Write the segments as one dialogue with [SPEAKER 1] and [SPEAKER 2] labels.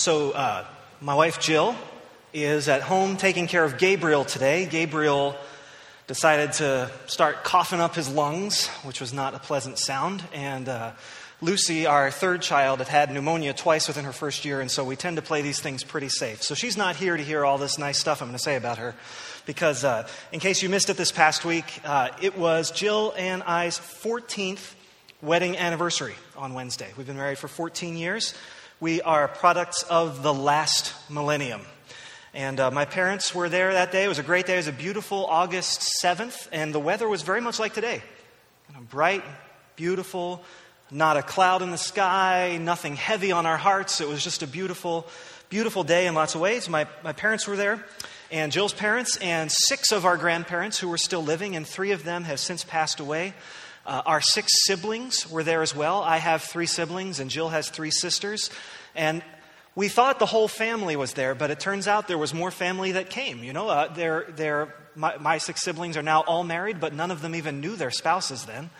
[SPEAKER 1] So, uh, my wife Jill is at home taking care of Gabriel today. Gabriel decided to start coughing up his lungs, which was not a pleasant sound. And uh, Lucy, our third child, had had pneumonia twice within her first year, and so we tend to play these things pretty safe. So she's not here to hear all this nice stuff I'm going to say about her, because uh, in case you missed it this past week, uh, it was Jill and I's 14th wedding anniversary on Wednesday. We've been married for 14 years. We are products of the last millennium. And uh, my parents were there that day. It was a great day. It was a beautiful August 7th, and the weather was very much like today. Kind of bright, beautiful, not a cloud in the sky, nothing heavy on our hearts. It was just a beautiful, beautiful day in lots of ways. My, my parents were there, and Jill's parents, and six of our grandparents who were still living, and three of them have since passed away. Uh, our six siblings were there as well. I have three siblings, and Jill has three sisters. And we thought the whole family was there, but it turns out there was more family that came. You know, uh, they're, they're, my, my six siblings are now all married, but none of them even knew their spouses then.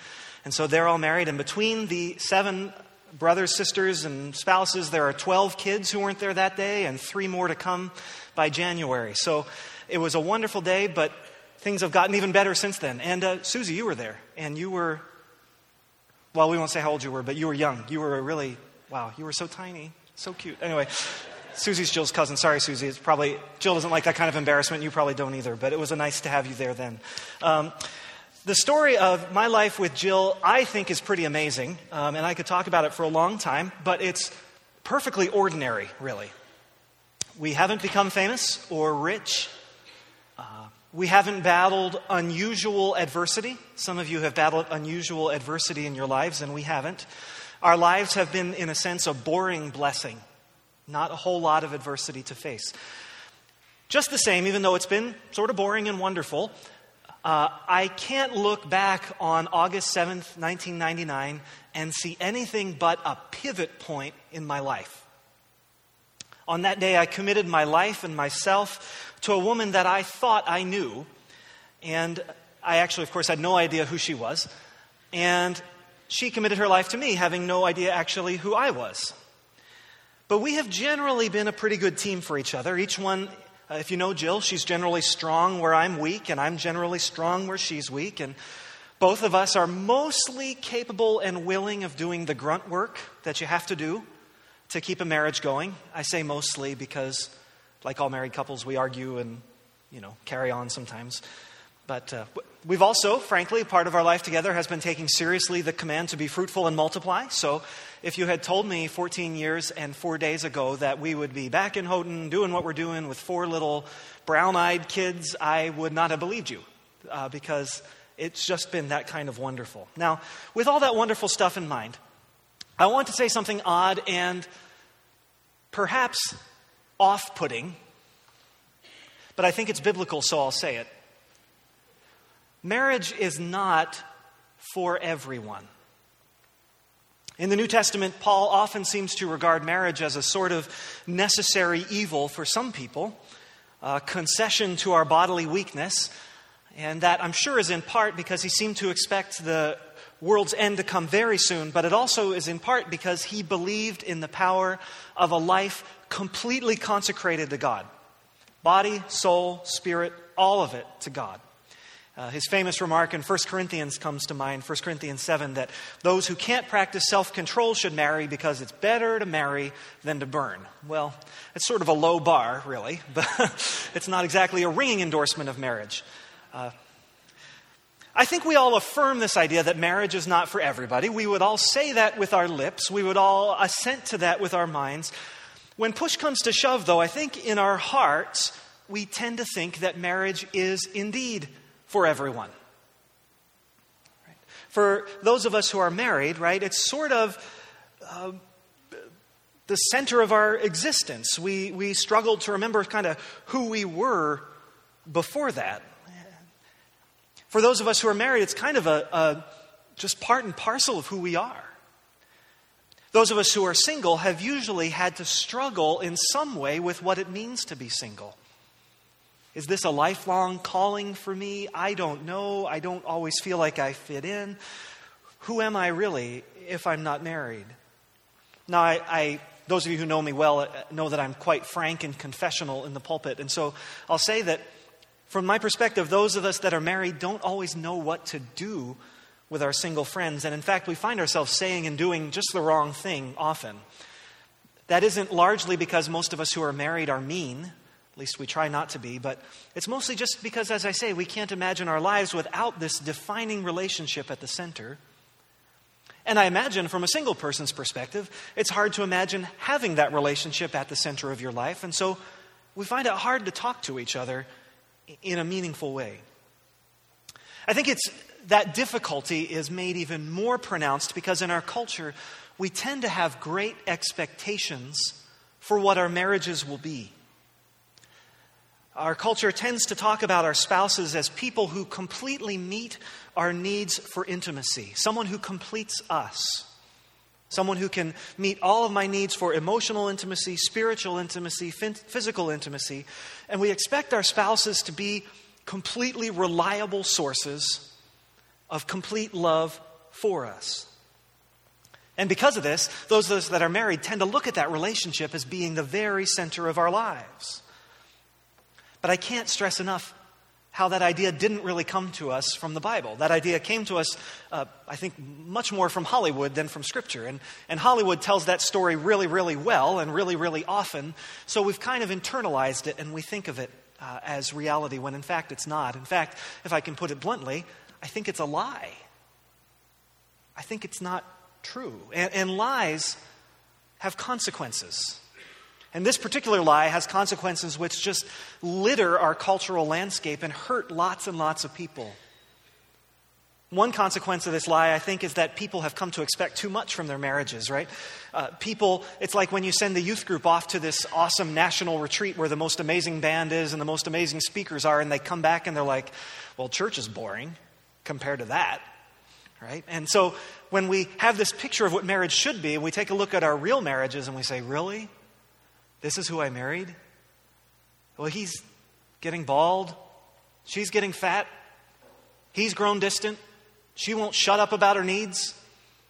[SPEAKER 1] And so they're all married. And between the seven brothers, sisters, and spouses, there are 12 kids who weren't there that day, and three more to come by January. So it was a wonderful day, but things have gotten even better since then. And uh, Susie, you were there, and you were, well, we won't say how old you were, but you were young. You were really, wow, you were so tiny, so cute. Anyway, Susie's Jill's cousin. Sorry, Susie. It's probably, Jill doesn't like that kind of embarrassment. You probably don't either, but it was nice to have you there then. Um, the story of my life with Jill, I think, is pretty amazing, um, and I could talk about it for a long time, but it's perfectly ordinary, really. We haven't become famous or rich we haven't battled unusual adversity. Some of you have battled unusual adversity in your lives, and we haven't. Our lives have been, in a sense, a boring blessing, not a whole lot of adversity to face. Just the same, even though it's been sort of boring and wonderful, uh, I can't look back on August 7th, 1999, and see anything but a pivot point in my life. On that day, I committed my life and myself to a woman that I thought I knew. And I actually, of course, had no idea who she was. And she committed her life to me, having no idea actually who I was. But we have generally been a pretty good team for each other. Each one, uh, if you know Jill, she's generally strong where I'm weak, and I'm generally strong where she's weak. And both of us are mostly capable and willing of doing the grunt work that you have to do to keep a marriage going. I say mostly because like all married couples, we argue and, you know, carry on sometimes. But uh, we've also, frankly, part of our life together has been taking seriously the command to be fruitful and multiply. So if you had told me 14 years and four days ago that we would be back in Houghton doing what we're doing with four little brown eyed kids, I would not have believed you uh, because it's just been that kind of wonderful. Now, with all that wonderful stuff in mind, I want to say something odd and perhaps off putting, but I think it's biblical, so I'll say it. Marriage is not for everyone. In the New Testament, Paul often seems to regard marriage as a sort of necessary evil for some people, a concession to our bodily weakness, and that I'm sure is in part because he seemed to expect the world's end to come very soon, but it also is in part because he believed in the power of a life completely consecrated to God body, soul, spirit, all of it to God. Uh, his famous remark in 1 Corinthians comes to mind, 1 Corinthians 7, that those who can't practice self control should marry because it's better to marry than to burn. Well, it's sort of a low bar, really, but it's not exactly a ringing endorsement of marriage. Uh, I think we all affirm this idea that marriage is not for everybody. We would all say that with our lips, we would all assent to that with our minds. When push comes to shove, though, I think in our hearts, we tend to think that marriage is indeed for everyone. For those of us who are married, right, it's sort of uh, the center of our existence. We, we struggle to remember kind of who we were before that. For those of us who are married, it's kind of a, a just part and parcel of who we are. Those of us who are single have usually had to struggle in some way with what it means to be single. Is this a lifelong calling for me? I don't know. I don't always feel like I fit in. Who am I really if I'm not married? Now, I, I those of you who know me well uh, know that I'm quite frank and confessional in the pulpit. And so I'll say that from my perspective, those of us that are married don't always know what to do with our single friends. And in fact, we find ourselves saying and doing just the wrong thing often. That isn't largely because most of us who are married are mean, at least we try not to be, but it's mostly just because, as I say, we can't imagine our lives without this defining relationship at the center. And I imagine from a single person's perspective, it's hard to imagine having that relationship at the center of your life. And so we find it hard to talk to each other in a meaningful way. I think it's that difficulty is made even more pronounced because in our culture, we tend to have great expectations for what our marriages will be. Our culture tends to talk about our spouses as people who completely meet our needs for intimacy, someone who completes us, someone who can meet all of my needs for emotional intimacy, spiritual intimacy, physical intimacy. And we expect our spouses to be completely reliable sources of complete love for us. And because of this, those of us that are married tend to look at that relationship as being the very center of our lives. But I can't stress enough how that idea didn't really come to us from the Bible. That idea came to us, uh, I think, much more from Hollywood than from Scripture. And, and Hollywood tells that story really, really well and really, really often. So we've kind of internalized it and we think of it uh, as reality when in fact it's not. In fact, if I can put it bluntly, I think it's a lie. I think it's not true. And, and lies have consequences. And this particular lie has consequences which just litter our cultural landscape and hurt lots and lots of people. One consequence of this lie, I think, is that people have come to expect too much from their marriages, right? Uh, people, it's like when you send the youth group off to this awesome national retreat where the most amazing band is and the most amazing speakers are, and they come back and they're like, well, church is boring compared to that, right? And so when we have this picture of what marriage should be, we take a look at our real marriages and we say, really? This is who I married? Well, he's getting bald. She's getting fat. He's grown distant. She won't shut up about her needs.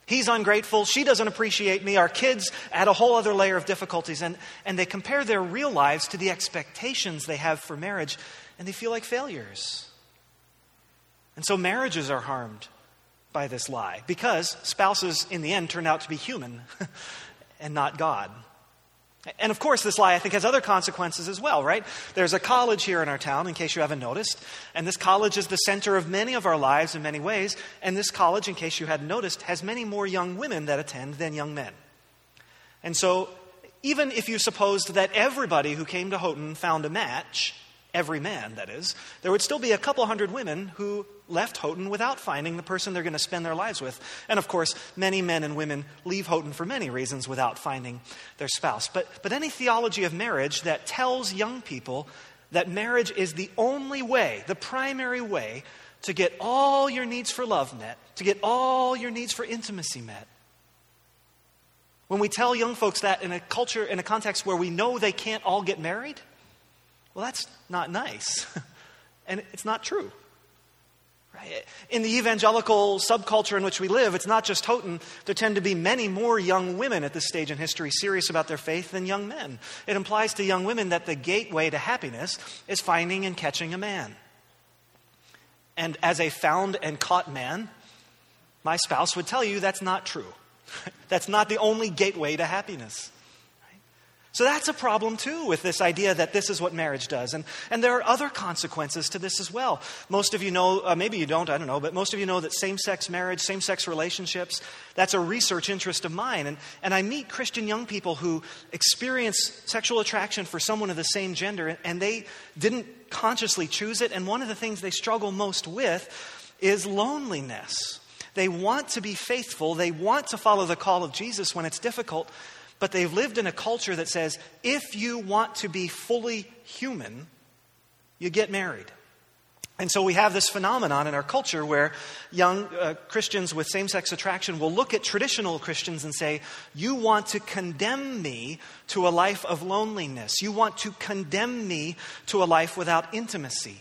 [SPEAKER 1] He's ungrateful. She doesn't appreciate me. Our kids add a whole other layer of difficulties. And, and they compare their real lives to the expectations they have for marriage, and they feel like failures. And so marriages are harmed by this lie because spouses, in the end, turn out to be human and not God. And of course, this lie, I think, has other consequences as well, right? There's a college here in our town, in case you haven't noticed. And this college is the center of many of our lives in many ways. And this college, in case you hadn't noticed, has many more young women that attend than young men. And so, even if you supposed that everybody who came to Houghton found a match, every man, that is, there would still be a couple hundred women who left Houghton without finding the person they're going to spend their lives with. And of course, many men and women leave Houghton for many reasons without finding their spouse. But, but any theology of marriage that tells young people that marriage is the only way, the primary way, to get all your needs for love met, to get all your needs for intimacy met. When we tell young folks that in a culture, in a context where we know they can't all get married, well, that's not nice. and it's not true. Right? In the evangelical subculture in which we live, it's not just Houghton. There tend to be many more young women at this stage in history serious about their faith than young men. It implies to young women that the gateway to happiness is finding and catching a man. And as a found and caught man, my spouse would tell you that's not true. that's not the only gateway to happiness. So that's a problem too with this idea that this is what marriage does. And, and there are other consequences to this as well. Most of you know, uh, maybe you don't, I don't know, but most of you know that same sex marriage, same sex relationships, that's a research interest of mine. And, and I meet Christian young people who experience sexual attraction for someone of the same gender and they didn't consciously choose it. And one of the things they struggle most with is loneliness. They want to be faithful, they want to follow the call of Jesus when it's difficult but they've lived in a culture that says if you want to be fully human, you get married. And so we have this phenomenon in our culture where young uh, Christians with same sex attraction will look at traditional Christians and say, You want to condemn me to a life of loneliness. You want to condemn me to a life without intimacy.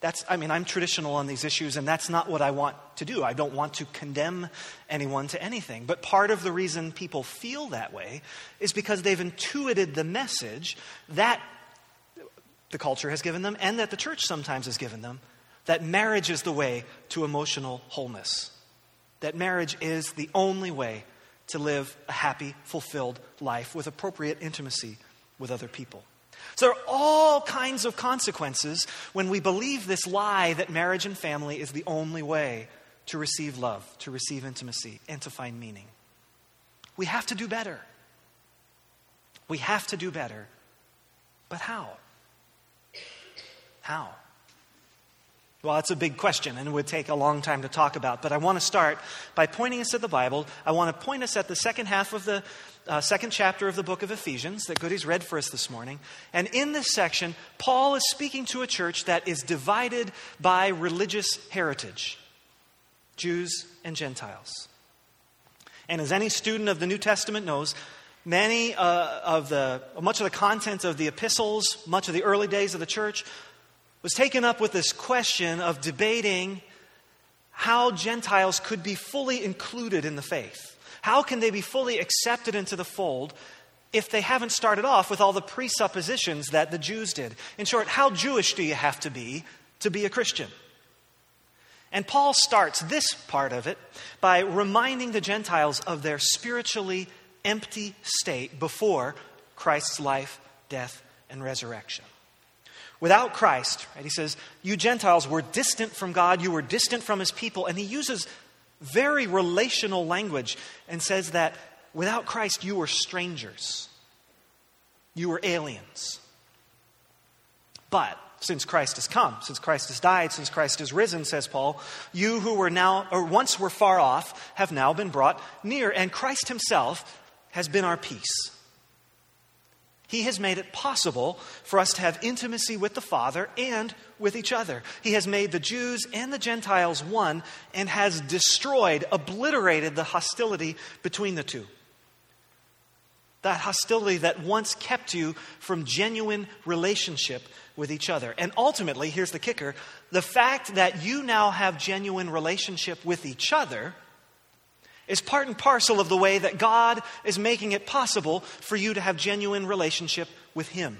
[SPEAKER 1] That's, I mean, I'm traditional on these issues, and that's not what I want to do. I don't want to condemn anyone to anything. But part of the reason people feel that way is because they've intuited the message that the culture has given them and that the church sometimes has given them that marriage is the way to emotional wholeness, that marriage is the only way to live a happy, fulfilled life with appropriate intimacy with other people. So there are all kinds of consequences when we believe this lie that marriage and family is the only way to receive love, to receive intimacy, and to find meaning. We have to do better. We have to do better. But how? How? Well, that's a big question and it would take a long time to talk about. But I want to start by pointing us at the Bible. I want to point us at the second half of the uh, second chapter of the book of Ephesians that Goody's read for us this morning. And in this section, Paul is speaking to a church that is divided by religious heritage Jews and Gentiles. And as any student of the New Testament knows, many uh, of the, much of the content of the epistles, much of the early days of the church, was taken up with this question of debating how Gentiles could be fully included in the faith. How can they be fully accepted into the fold if they haven't started off with all the presuppositions that the Jews did? In short, how Jewish do you have to be to be a Christian? And Paul starts this part of it by reminding the Gentiles of their spiritually empty state before Christ's life, death, and resurrection. Without Christ, right, he says, you Gentiles were distant from God, you were distant from his people, and he uses very relational language and says that without Christ, you were strangers, you were aliens. But since Christ has come, since Christ has died, since Christ has risen, says Paul, you who were now, or once were far off, have now been brought near, and Christ himself has been our peace. He has made it possible for us to have intimacy with the Father and with each other. He has made the Jews and the Gentiles one and has destroyed, obliterated the hostility between the two. That hostility that once kept you from genuine relationship with each other. And ultimately, here's the kicker the fact that you now have genuine relationship with each other is part and parcel of the way that God is making it possible for you to have genuine relationship with Him.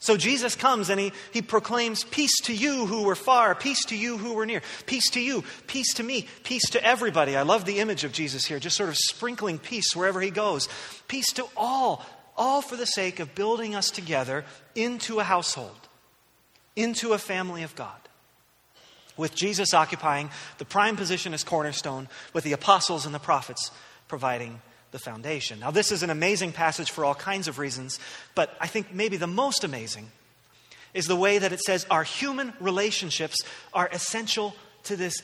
[SPEAKER 1] So Jesus comes and he, he proclaims peace to you who were far, peace to you who were near, peace to you, peace to me, peace to everybody. I love the image of Jesus here, just sort of sprinkling peace wherever he goes. Peace to all, all for the sake of building us together into a household, into a family of God with Jesus occupying the prime position as cornerstone, with the apostles and the prophets providing the foundation. Now, this is an amazing passage for all kinds of reasons, but I think maybe the most amazing is the way that it says our human relationships are essential to this.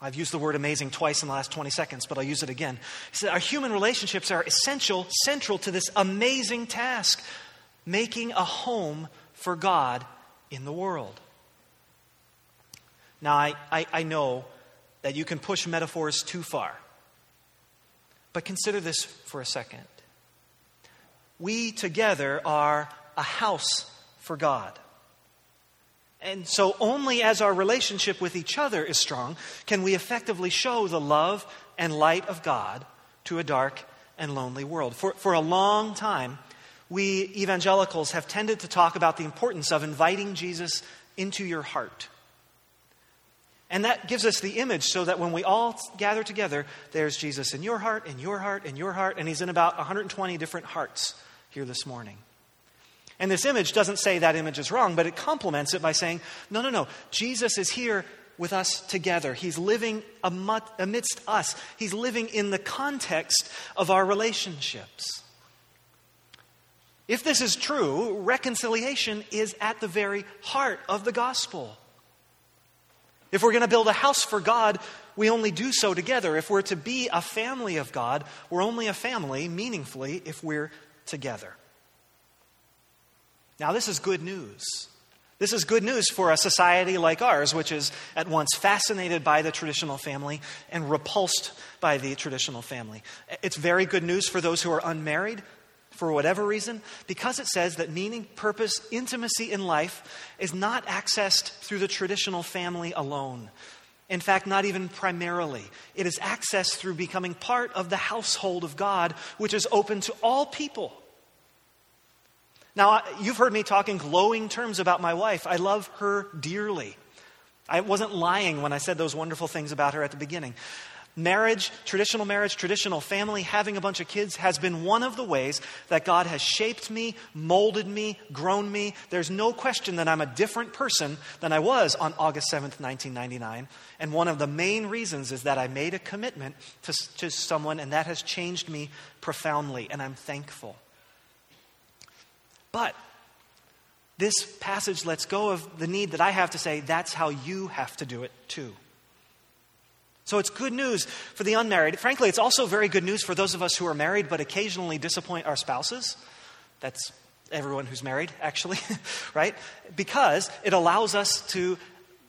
[SPEAKER 1] I've used the word amazing twice in the last 20 seconds, but I'll use it again. He said our human relationships are essential, central to this amazing task, making a home for God in the world. Now, I, I, I know that you can push metaphors too far. But consider this for a second. We together are a house for God. And so, only as our relationship with each other is strong can we effectively show the love and light of God to a dark and lonely world. For, for a long time, we evangelicals have tended to talk about the importance of inviting Jesus into your heart. And that gives us the image so that when we all gather together, there's Jesus in your heart, in your heart, in your heart, and he's in about 120 different hearts here this morning. And this image doesn't say that image is wrong, but it complements it by saying, no, no, no, Jesus is here with us together. He's living amidst us, He's living in the context of our relationships. If this is true, reconciliation is at the very heart of the gospel. If we're going to build a house for God, we only do so together. If we're to be a family of God, we're only a family meaningfully if we're together. Now, this is good news. This is good news for a society like ours, which is at once fascinated by the traditional family and repulsed by the traditional family. It's very good news for those who are unmarried, for whatever reason? Because it says that meaning, purpose, intimacy in life is not accessed through the traditional family alone. In fact, not even primarily. It is accessed through becoming part of the household of God, which is open to all people. Now, you've heard me talk in glowing terms about my wife. I love her dearly. I wasn't lying when I said those wonderful things about her at the beginning. Marriage, traditional marriage, traditional family, having a bunch of kids has been one of the ways that God has shaped me, molded me, grown me. There's no question that I'm a different person than I was on August 7th, 1999. And one of the main reasons is that I made a commitment to, to someone, and that has changed me profoundly, and I'm thankful. But this passage lets go of the need that I have to say, that's how you have to do it too. So it's good news for the unmarried. Frankly, it's also very good news for those of us who are married but occasionally disappoint our spouses. That's everyone who's married, actually, right? Because it allows us to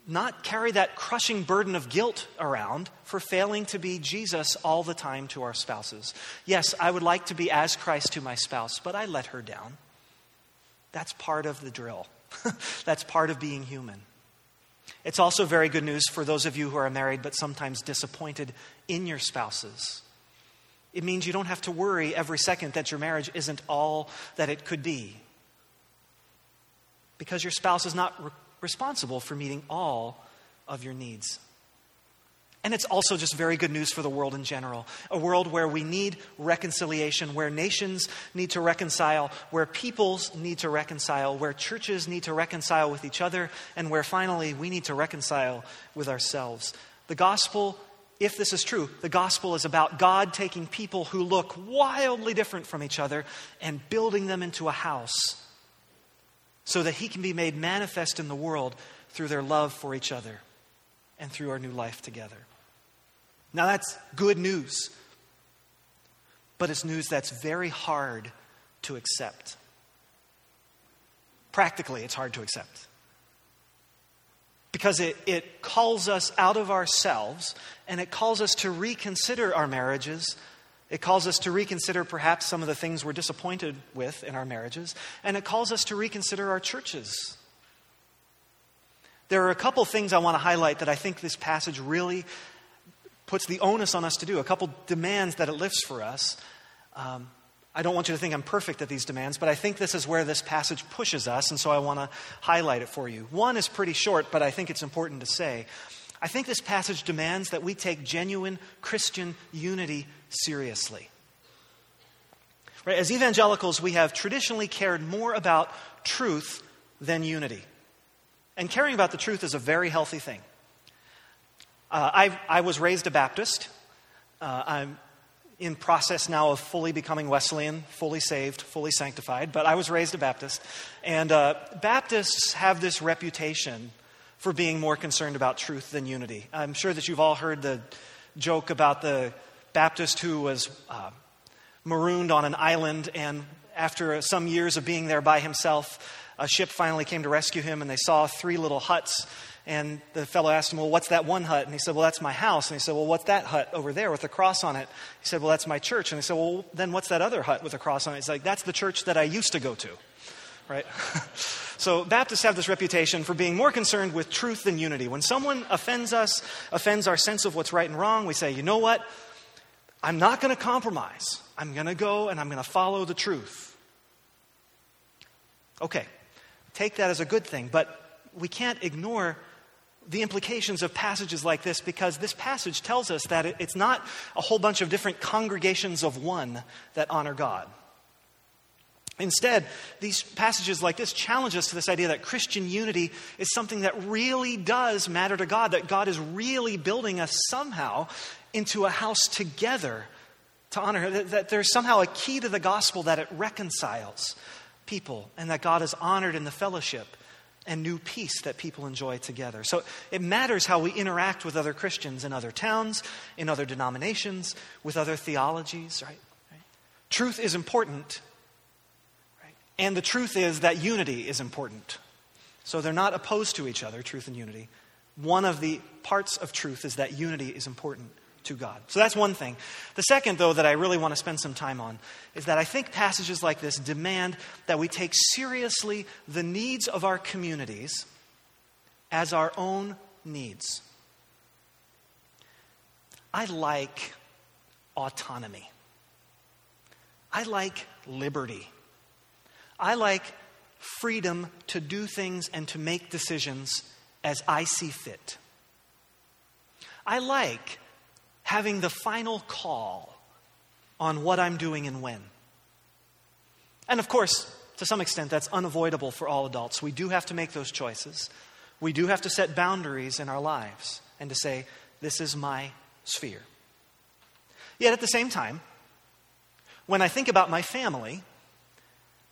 [SPEAKER 1] not carry that crushing burden of guilt around for failing to be Jesus all the time to our spouses. Yes, I would like to be as Christ to my spouse, but I let her down. That's part of the drill. That's part of being human. It's also very good news for those of you who are married but sometimes disappointed in your spouses. It means you don't have to worry every second that your marriage isn't all that it could be. Because your spouse is not re- responsible for meeting all of your needs. And it's also just very good news for the world in general. A world where we need reconciliation, where nations need to reconcile, where peoples need to reconcile, where churches need to reconcile with each other, and where finally we need to reconcile with ourselves. The gospel, if this is true, the gospel is about God taking people who look wildly different from each other and building them into a house so that he can be made manifest in the world through their love for each other and through our new life together. Now, that's good news, but it's news that's very hard to accept. Practically, it's hard to accept. Because it, it calls us out of ourselves and it calls us to reconsider our marriages. It calls us to reconsider perhaps some of the things we're disappointed with in our marriages. And it calls us to reconsider our churches. There are a couple things I want to highlight that I think this passage really puts the onus on us to do, a couple demands that it lifts for us. Um, I don't want you to think I'm perfect at these demands, but I think this is where this passage pushes us, and so I want to highlight it for you. One is pretty short, but I think it's important to say. I think this passage demands that we take genuine Christian unity seriously. Right? As evangelicals, we have traditionally cared more about truth than unity. And caring about the truth is a very healthy thing. Uh, I, I, was raised a Baptist. Uh, I'm in process now of fully becoming Wesleyan, fully saved, fully sanctified, but I was raised a Baptist. And uh, Baptists have this reputation for being more concerned about truth than unity. I'm sure that you've all heard the joke about the Baptist who was uh, marooned on an island, and after some years of being there by himself, a ship finally came to rescue him, and they saw three little huts and the fellow asked him, Well, what's that one hut? And he said, Well, that's my house. And he said, Well, what's that hut over there with a cross on it? He said, Well, that's my church. And he said, Well, then what's that other hut with a cross on it? He's like, That's the church that I used to go to. Right? so Baptists have this reputation for being more concerned with truth than unity. When someone offends us, offends our sense of what's right and wrong, we say, You know what? I'm not going to compromise. I'm going to go and I'm going to follow the truth. Okay, take that as a good thing, but we can't ignore the implications of passages like this because this passage tells us that it's not a whole bunch of different congregations of one that honor God. Instead, these passages like this challenge us to this idea that Christian unity is something that really does matter to God, that God is really building us somehow into a house together to honor Him, that there's somehow a key to the gospel that it reconciles people and that God is honored in the fellowship and new peace that people enjoy together. So it matters how we interact with other Christians in other towns, in other denominations, with other theologies, right? right? Truth is important, right? And the truth is that unity is important. So they're not opposed to each other, truth and unity. One of the parts of truth is that unity is important. To God. So that's one thing. The second, though, that I really want to spend some time on is that I think passages like this demand that we take seriously the needs of our communities as our own needs. I like autonomy. I like liberty. I like freedom to do things and to make decisions as I see fit. I like having the final call on what I'm doing and when. And of course, to some extent, that's unavoidable for all adults. We do have to make those choices. We do have to set boundaries in our lives and to say, this is my sphere. Yet at the same time, when I think about my family,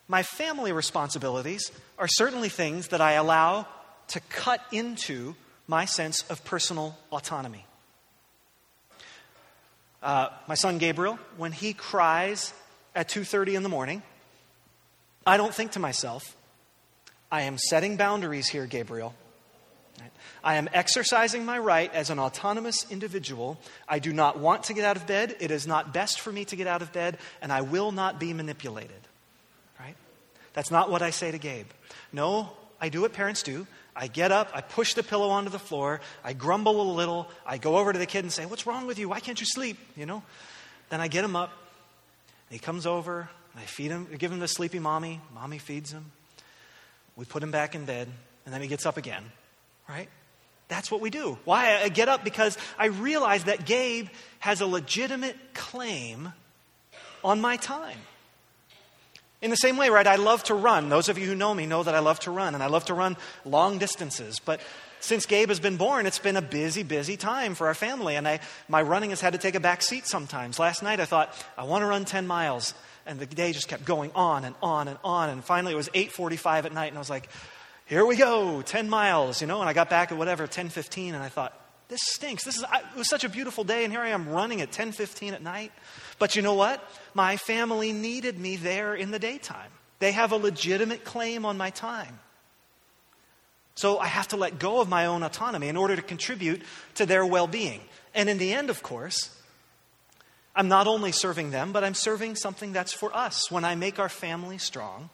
[SPEAKER 1] my family responsibilities are certainly things that I allow to cut into my sense of personal autonomy. Uh, my son Gabriel, when he cries at 2:30 in the morning, I don't think to myself, I am setting boundaries here, Gabriel. I am exercising my right as an autonomous individual. I do not want to get out of bed. It is not best for me to get out of bed, and I will not be manipulated. Right? That's not what I say to Gabe. No, I do what parents do. I get up, I push the pillow onto the floor, I grumble a little, I go over to the kid and say, What's wrong with you? Why can't you sleep? You know? Then I get him up, he comes over, I feed him, I give him the sleepy mommy, mommy feeds him. We put him back in bed, and then he gets up again, right? That's what we do. Why? I get up because I realize that Gabe has a legitimate claim on my time. In the same way, right, I love to run. Those of you who know me know that I love to run, and I love to run long distances. But since Gabe has been born, it's been a busy, busy time for our family, and I, my running has had to take a back seat sometimes. Last night I thought, I want to run 10 miles, and the day just kept going on and on and on, and finally it was 8.45 at night, and I was like, here we go, 10 miles, you know, and I got back at whatever, 10.15, and I thought, this stinks. This is, I, it was such a beautiful day, and here I am running at 10.15 at night. But you know what? My family needed me there in the daytime. They have a legitimate claim on my time. So I have to let go of my own autonomy in order to contribute to their well being. And in the end, of course, I'm not only serving them, but I'm serving something that's for us. When I make our family strong,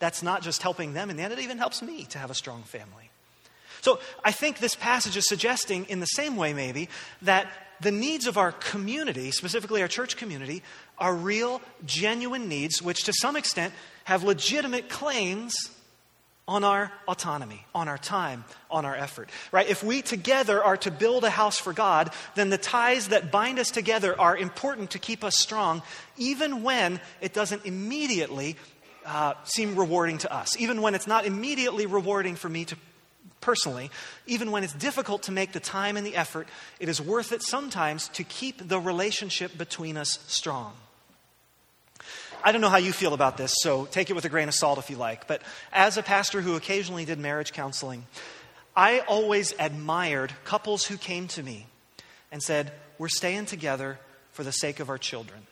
[SPEAKER 1] that's not just helping them in the end, it even helps me to have a strong family. So I think this passage is suggesting, in the same way, maybe, that the needs of our community, specifically our church community, are real, genuine needs which to some extent have legitimate claims on our autonomy, on our time, on our effort. Right? If we together are to build a house for God, then the ties that bind us together are important to keep us strong, even when it doesn't immediately uh, seem rewarding to us, even when it's not immediately rewarding for me to personally, even when it's difficult to make the time and the effort, it is worth it sometimes to keep the relationship between us strong. I don't know how you feel about this, so take it with a grain of salt if you like. But as a pastor who occasionally did marriage counseling, I always admired couples who came to me and said, We're staying together for the sake of our children.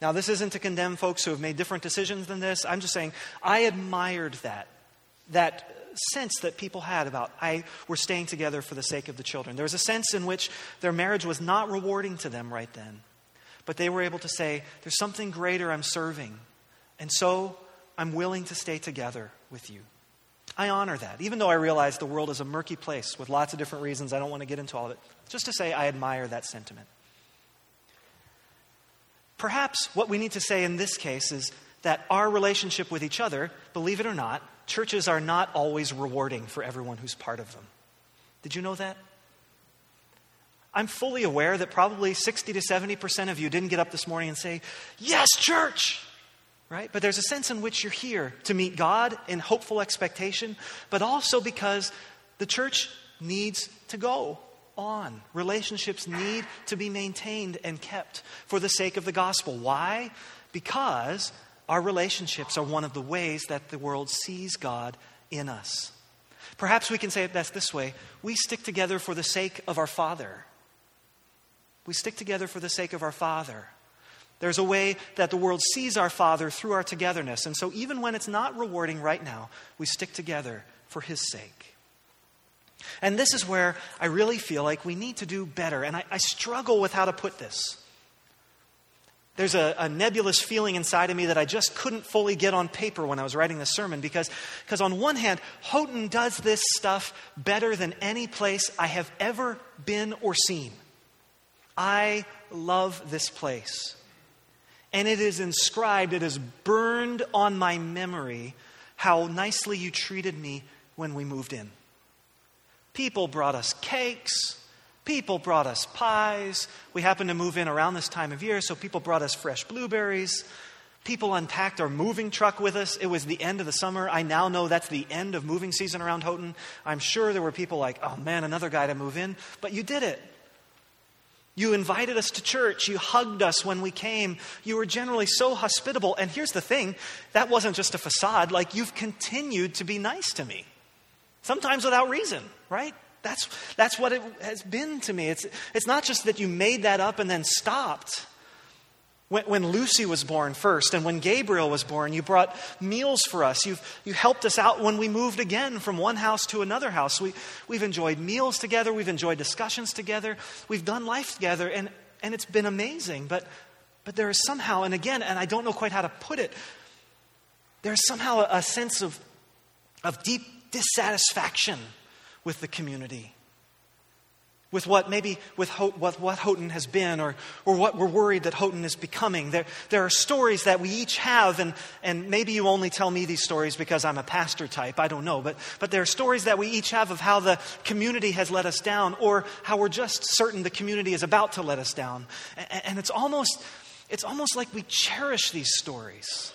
[SPEAKER 1] Now, this isn't to condemn folks who have made different decisions than this. I'm just saying I admired that, that sense that people had about I were staying together for the sake of the children. There was a sense in which their marriage was not rewarding to them right then. But they were able to say, There's something greater I'm serving. And so I'm willing to stay together with you. I honor that, even though I realize the world is a murky place with lots of different reasons. I don't want to get into all of it. Just to say, I admire that sentiment. Perhaps what we need to say in this case is that our relationship with each other, believe it or not, churches are not always rewarding for everyone who's part of them. Did you know that? I'm fully aware that probably 60 to 70% of you didn't get up this morning and say, Yes, church! Right? But there's a sense in which you're here to meet God in hopeful expectation, but also because the church needs to go on. Relationships need to be maintained and kept for the sake of the gospel. Why? Because our relationships are one of the ways that the world sees God in us. Perhaps we can say it best this way we stick together for the sake of our Father. We stick together for the sake of our Father. There's a way that the world sees our Father through our togetherness. And so, even when it's not rewarding right now, we stick together for His sake. And this is where I really feel like we need to do better. And I, I struggle with how to put this. There's a, a, nebulous feeling inside of me that I just couldn't fully get on paper when I was writing this sermon because, because, on one hand, Houghton does this stuff better than any place I have ever been or seen. I love this place. And it is inscribed, it is burned on my memory how nicely you treated me when we moved in. People brought us cakes. People brought us pies. We happened to move in around this time of year, so people brought us fresh blueberries. People unpacked our moving truck with us. It was the end of the summer. I now know that's the end of moving season around Houghton. I'm sure there were people like, oh man, another guy to move in. But you did it. You invited us to church. You hugged us when we came. You were generally so hospitable. And here's the thing that wasn't just a facade. Like, you've continued to be nice to me, sometimes without reason, right? That's, that's what it has been to me. It's, it's not just that you made that up and then stopped. When, when Lucy was born first and when Gabriel was born, you brought meals for us. You've, you helped us out when we moved again from one house to another house. We, we've enjoyed meals together. We've enjoyed discussions together. We've done life together, and, and it's been amazing. But, but there is somehow, and again, and I don't know quite how to put it, there's somehow a, a sense of, of deep dissatisfaction with the community, with what maybe with Ho- what, what Houghton has been or, or what we're worried that Houghton is becoming. There, there are stories that we each have, and, and maybe you only tell me these stories because I'm a pastor type, I don't know, but, but there are stories that we each have of how the community has let us down or how we're just certain the community is about to let us down. And, and it's, almost, it's almost like we cherish these stories.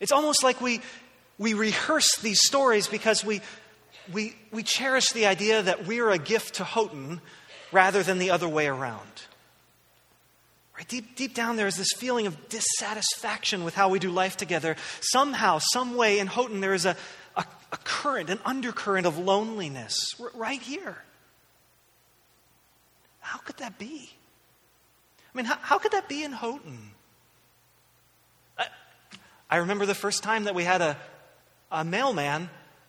[SPEAKER 1] It's almost like we, we rehearse these stories because we, we, we cherish the idea that we're a gift to Houghton rather than the other way around. Right? Deep, deep down, there is this feeling of dissatisfaction with how we do life together. Somehow, some way in Houghton, there is a, a, a current, an undercurrent of loneliness r- right here. How could that be? I mean, how, how could that be in Houghton? I, I remember the first time that we had a, a mailman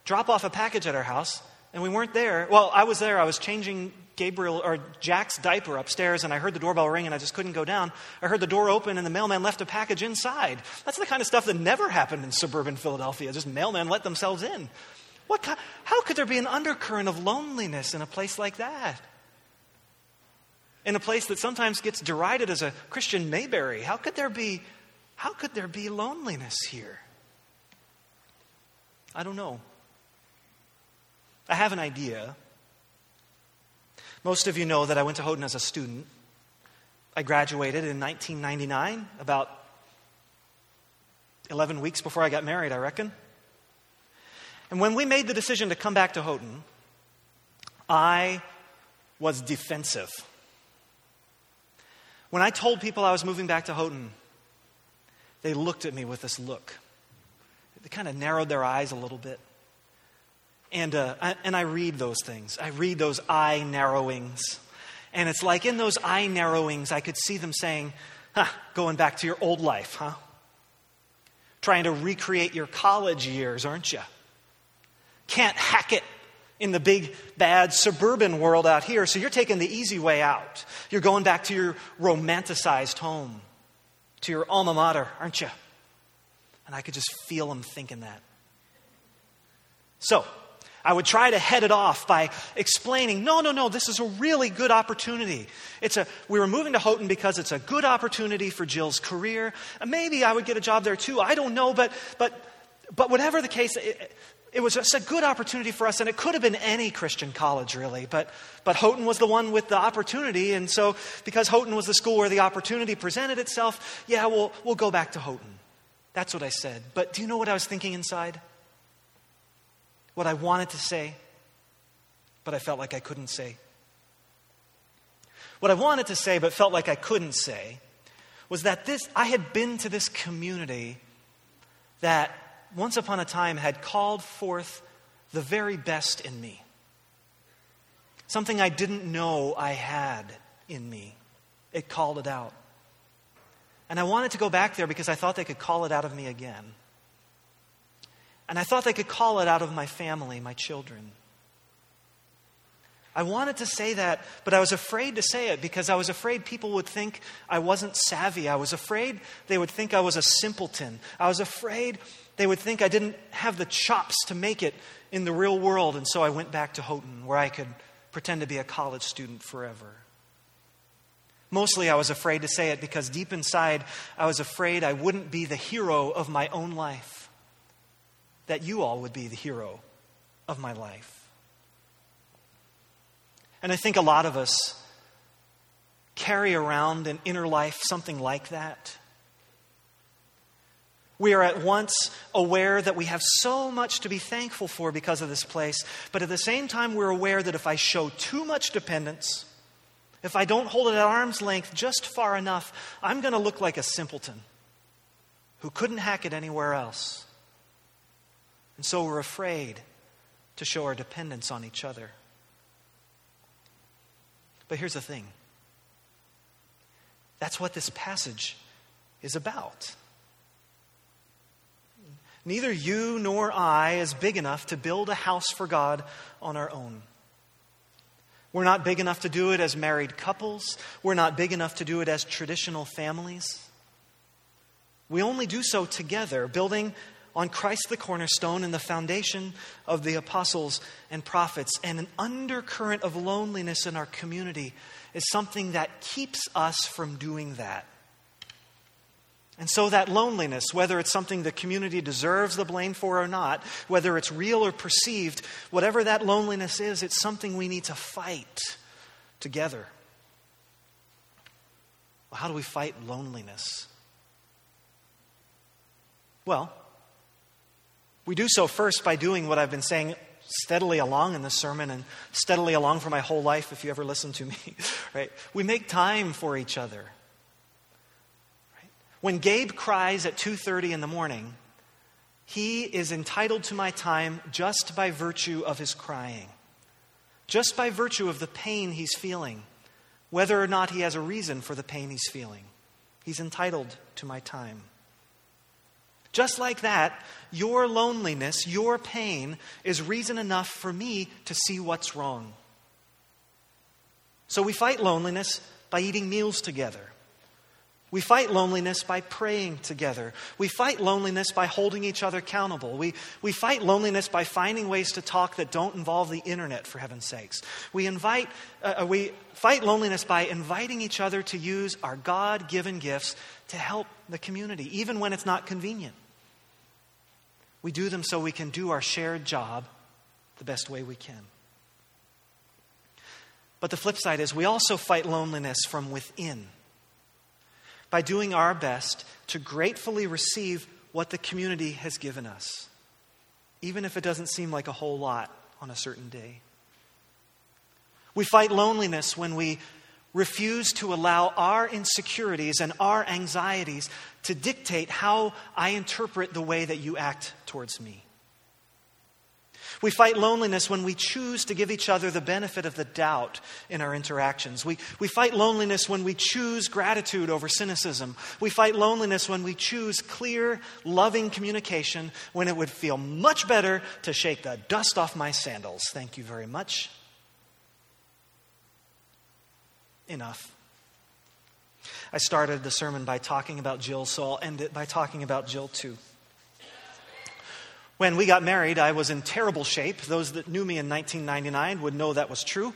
[SPEAKER 1] drop off a package at our house, and we weren't there. Well, I was there. I was changing Gabriel or Jack's diaper upstairs, and I heard the doorbell ring, and I just couldn't go down. I heard the door open, and the mailman left a package inside. That's the kind of stuff that never happened in suburban Philadelphia. Just mailmen let themselves in. What? How could there be an undercurrent of loneliness in a place like that? In a place that sometimes gets derided as a Christian Mayberry, how could there be? How could there be loneliness here? I don't know. I have an idea. Most of you know that I went to Houghton as a student. I graduated in 1999, about 11 weeks before I got married, I reckon. And when we made the decision to come back to Houghton, I was defensive. When I told people I was moving back to Houghton, they looked at me with this look. They kind of narrowed their eyes a little bit. And, uh, I, and I read those things. I read those eye narrowings. And it's like in those eye narrowings, I could see them saying, huh, going back to your old life, huh? Trying to recreate your college years, aren't you? Can't hack it in the big, bad suburban world out here, so you're taking the easy way out. You're going back to your romanticized home, to your alma mater, aren't you? And I could just feel them thinking that. So, I would try to head it off by explaining, no, no, no, this is a really good opportunity. It's a, we were moving to Houghton because it's a good opportunity for Jill's career. And maybe I would get a job there too. I don't know, but, but, but whatever the case, it, it was just a good opportunity for us, and it could have been any Christian college, really. But, but Houghton was the one with the opportunity, and so because Houghton was the school where the opportunity presented itself, yeah, we'll, we'll go back to Houghton. That's what I said. But do you know what I was thinking inside? What I wanted to say, but I felt like I couldn't say. What I wanted to say, but felt like I couldn't say, was that this, I had been to this community that once upon a time had called forth the very best in me. Something I didn't know I had in me. It called it out. And I wanted to go back there because I thought they could call it out of me again. And I thought they could call it out of my family, my children. I wanted to say that, but I was afraid to say it because I was afraid people would think I wasn't savvy. I was afraid they would think I was a simpleton. I was afraid they would think I didn't have the chops to make it in the real world. And so I went back to Houghton where I could pretend to be a college student forever. Mostly, I was afraid to say it because deep inside, I was afraid I wouldn't be the hero of my own life, that you all would be the hero of my life. And I think a lot of us carry around in inner life something like that. We are at once aware that we have so much to be thankful for because of this place, but at the same time, we're aware that if I show too much dependence, if I don't hold it at arm's length just far enough, I'm going to look like a simpleton who couldn't hack it anywhere else. And so we're afraid to show our dependence on each other. But here's the thing that's what this passage is about. Neither you nor I is big enough to build a house for God on our own. We're not big enough to do it as married couples. We're not big enough to do it as traditional families. We only do so together, building on Christ the cornerstone and the foundation of the apostles and prophets. And an undercurrent of loneliness in our community is something that keeps us from doing that. And so, that loneliness, whether it's something the community deserves the blame for or not, whether it's real or perceived, whatever that loneliness is, it's something we need to fight together. Well, how do we fight loneliness? Well, we do so first by doing what I've been saying steadily along in this sermon and steadily along for my whole life if you ever listen to me, right? We make time for each other. Right? When Gabe cries at 2:30 in the morning, he is entitled to my time just by virtue of his crying. Just by virtue of the pain he's feeling, whether or not he has a reason for the pain he's feeling. He's entitled to my time. Just like that, your loneliness, your pain, is reason enough for me to see what's wrong. So we fight loneliness by eating meals together. We fight loneliness by praying together. We fight loneliness by holding each other accountable. We, we fight loneliness by finding ways to talk that don't involve the internet, for heaven's sakes. We, invite, uh, uh we fight loneliness by inviting each other to use our God given gifts to help the community, even when it's not convenient. We do them so we can do our shared job the best way we can. But the flip side is we also fight loneliness from within by doing our best to gratefully receive what the community has given us, even if it doesn't seem like a whole lot on a certain day. We fight loneliness when we refuse to allow our insecurities and our anxieties to dictate how I interpret the way that you act towards me. We fight loneliness when we choose to give each other the benefit of the doubt in our interactions. We, we fight loneliness when we choose gratitude over cynicism. We fight loneliness when we choose clear, loving communication when it would feel much better to shake the dust off my sandals. Thank you very much. Enough. I started the sermon by talking about Jill, so I'll end it by talking about Jill too. When we got married, I was in terrible shape. Those that knew me in 1999 would know that was true.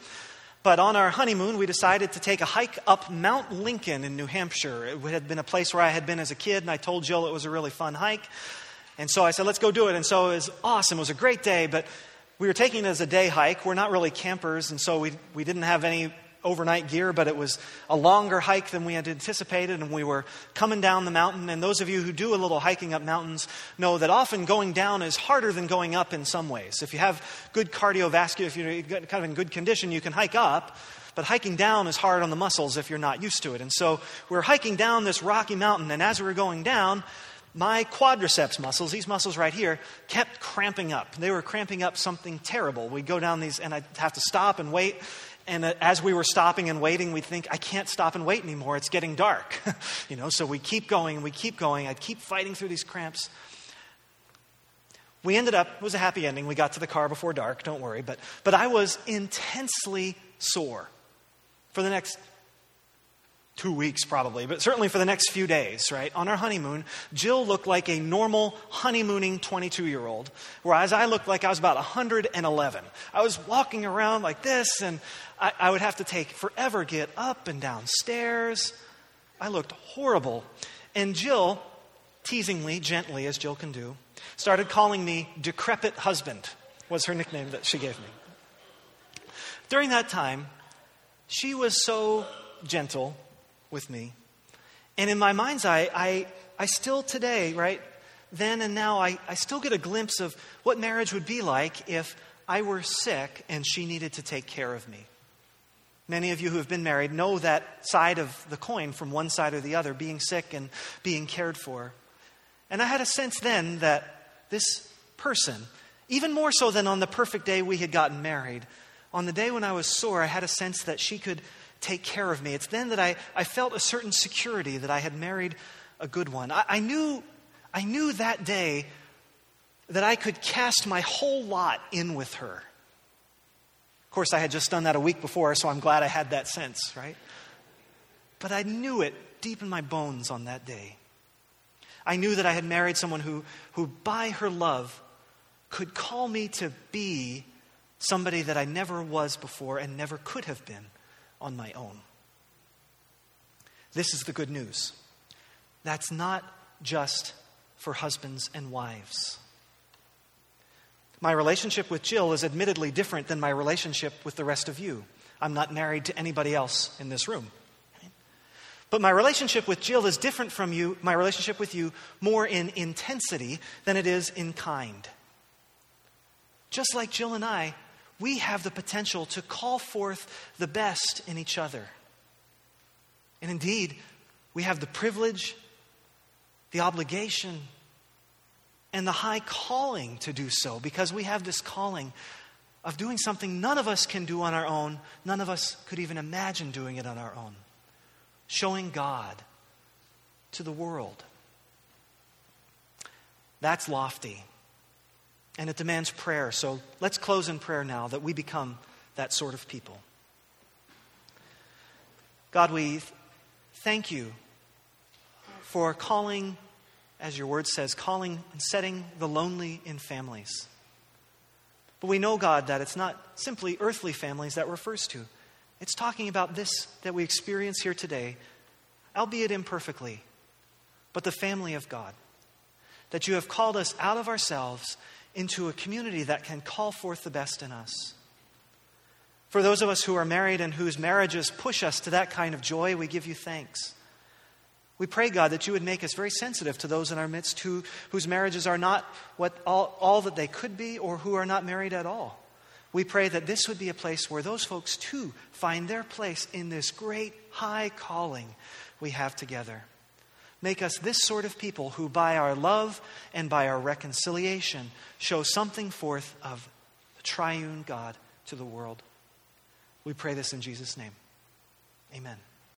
[SPEAKER 1] But on our honeymoon, we decided to take a hike up Mount Lincoln in New Hampshire. It had been a place where I had been as a kid, and I told Jill it was a really fun hike. And so I said, let's go do it. And so it was awesome. It was a great day, but we were taking it as a day hike. We're not really campers, and so we, we didn't have any overnight gear, but it was a longer hike than we had anticipated, and we were coming down the mountain. And those of you who do a little hiking up mountains know that often going down is harder than going up in some ways. If you have good cardiovascular, if you're kind of in good condition, you can hike up. But hiking down is hard on the muscles if you're not used to it. And so we're hiking down this rocky mountain, and as we were going down, my quadriceps muscles, these muscles right here, kept cramping up. They were cramping up something terrible. We'd go down these, and I'd have to stop and wait. And as we were stopping and waiting, we'd think, I can't stop and wait anymore. It's getting dark. you know, so we keep going and we keep going. I'd keep fighting through these cramps. We ended up, it was a happy ending. We got to the car before dark, don't worry. But, but I was intensely sore for the next two weeks, probably, but certainly for the next few days, right? On our honeymoon, Jill looked like a normal honeymooning 22 year old, whereas I looked like I was about 111. I was walking around like this, and I, I would have to take forever get up and down stairs. I looked horrible. And Jill, teasingly, gently, as Jill can do, started calling me decrepit husband, was her nickname that she gave me. During that time, she was so gentle with me. And in my mind's eye, I, I still today, right, then and now, I, I still get a glimpse of what marriage would be like if I were sick and she needed to take care of me. Many of you who have been married know that side of the coin from one side or the other, being sick and being cared for. And I had a sense then that this person, even more so than on the perfect day we had gotten married, on the day when I was sore, I had a sense that she could take care of me. It's then that I, I felt a certain security that I had married a good one. I, I, knew, I knew that day that I could cast my whole lot in with her. Of course, I had just done that a week before, so I'm glad I had that sense, right? But I knew it deep in my bones on that day. I knew that I had married someone who, who by her love, could call me to be somebody that I never was before and never could have been on my own. This is the good news. That's not just for husbands and wives. My relationship with Jill is admittedly different than my relationship with the rest of you. I'm not married to anybody else in this room. But my relationship with Jill is different from you, my relationship with you, more in intensity than it is in kind. Just like Jill and I, we have the potential to call forth the best in each other. And indeed, we have the privilege, the obligation, and the high calling to do so because we have this calling of doing something none of us can do on our own. None of us could even imagine doing it on our own showing God to the world. That's lofty. And it demands prayer. So let's close in prayer now that we become that sort of people. God, we thank you for calling, as your word says, calling and setting the lonely in families. But we know, God, that it's not simply earthly families that refers to. It's talking about this that we experience here today, albeit imperfectly, but the family of God. That you have called us out of ourselves into a community that can call forth the best in us. For those of us who are married and whose marriages push us to that kind of joy, we give you thanks. We pray, God, that you would make us very sensitive to those in our midst who, whose marriages are not what, all, all that they could be or who are not married at all. We pray that this would be a place where those folks too find their place in this great high calling we have together. Make us this sort of people who, by our love and by our reconciliation, show something forth of the triune God to the world. We pray this in Jesus' name. Amen.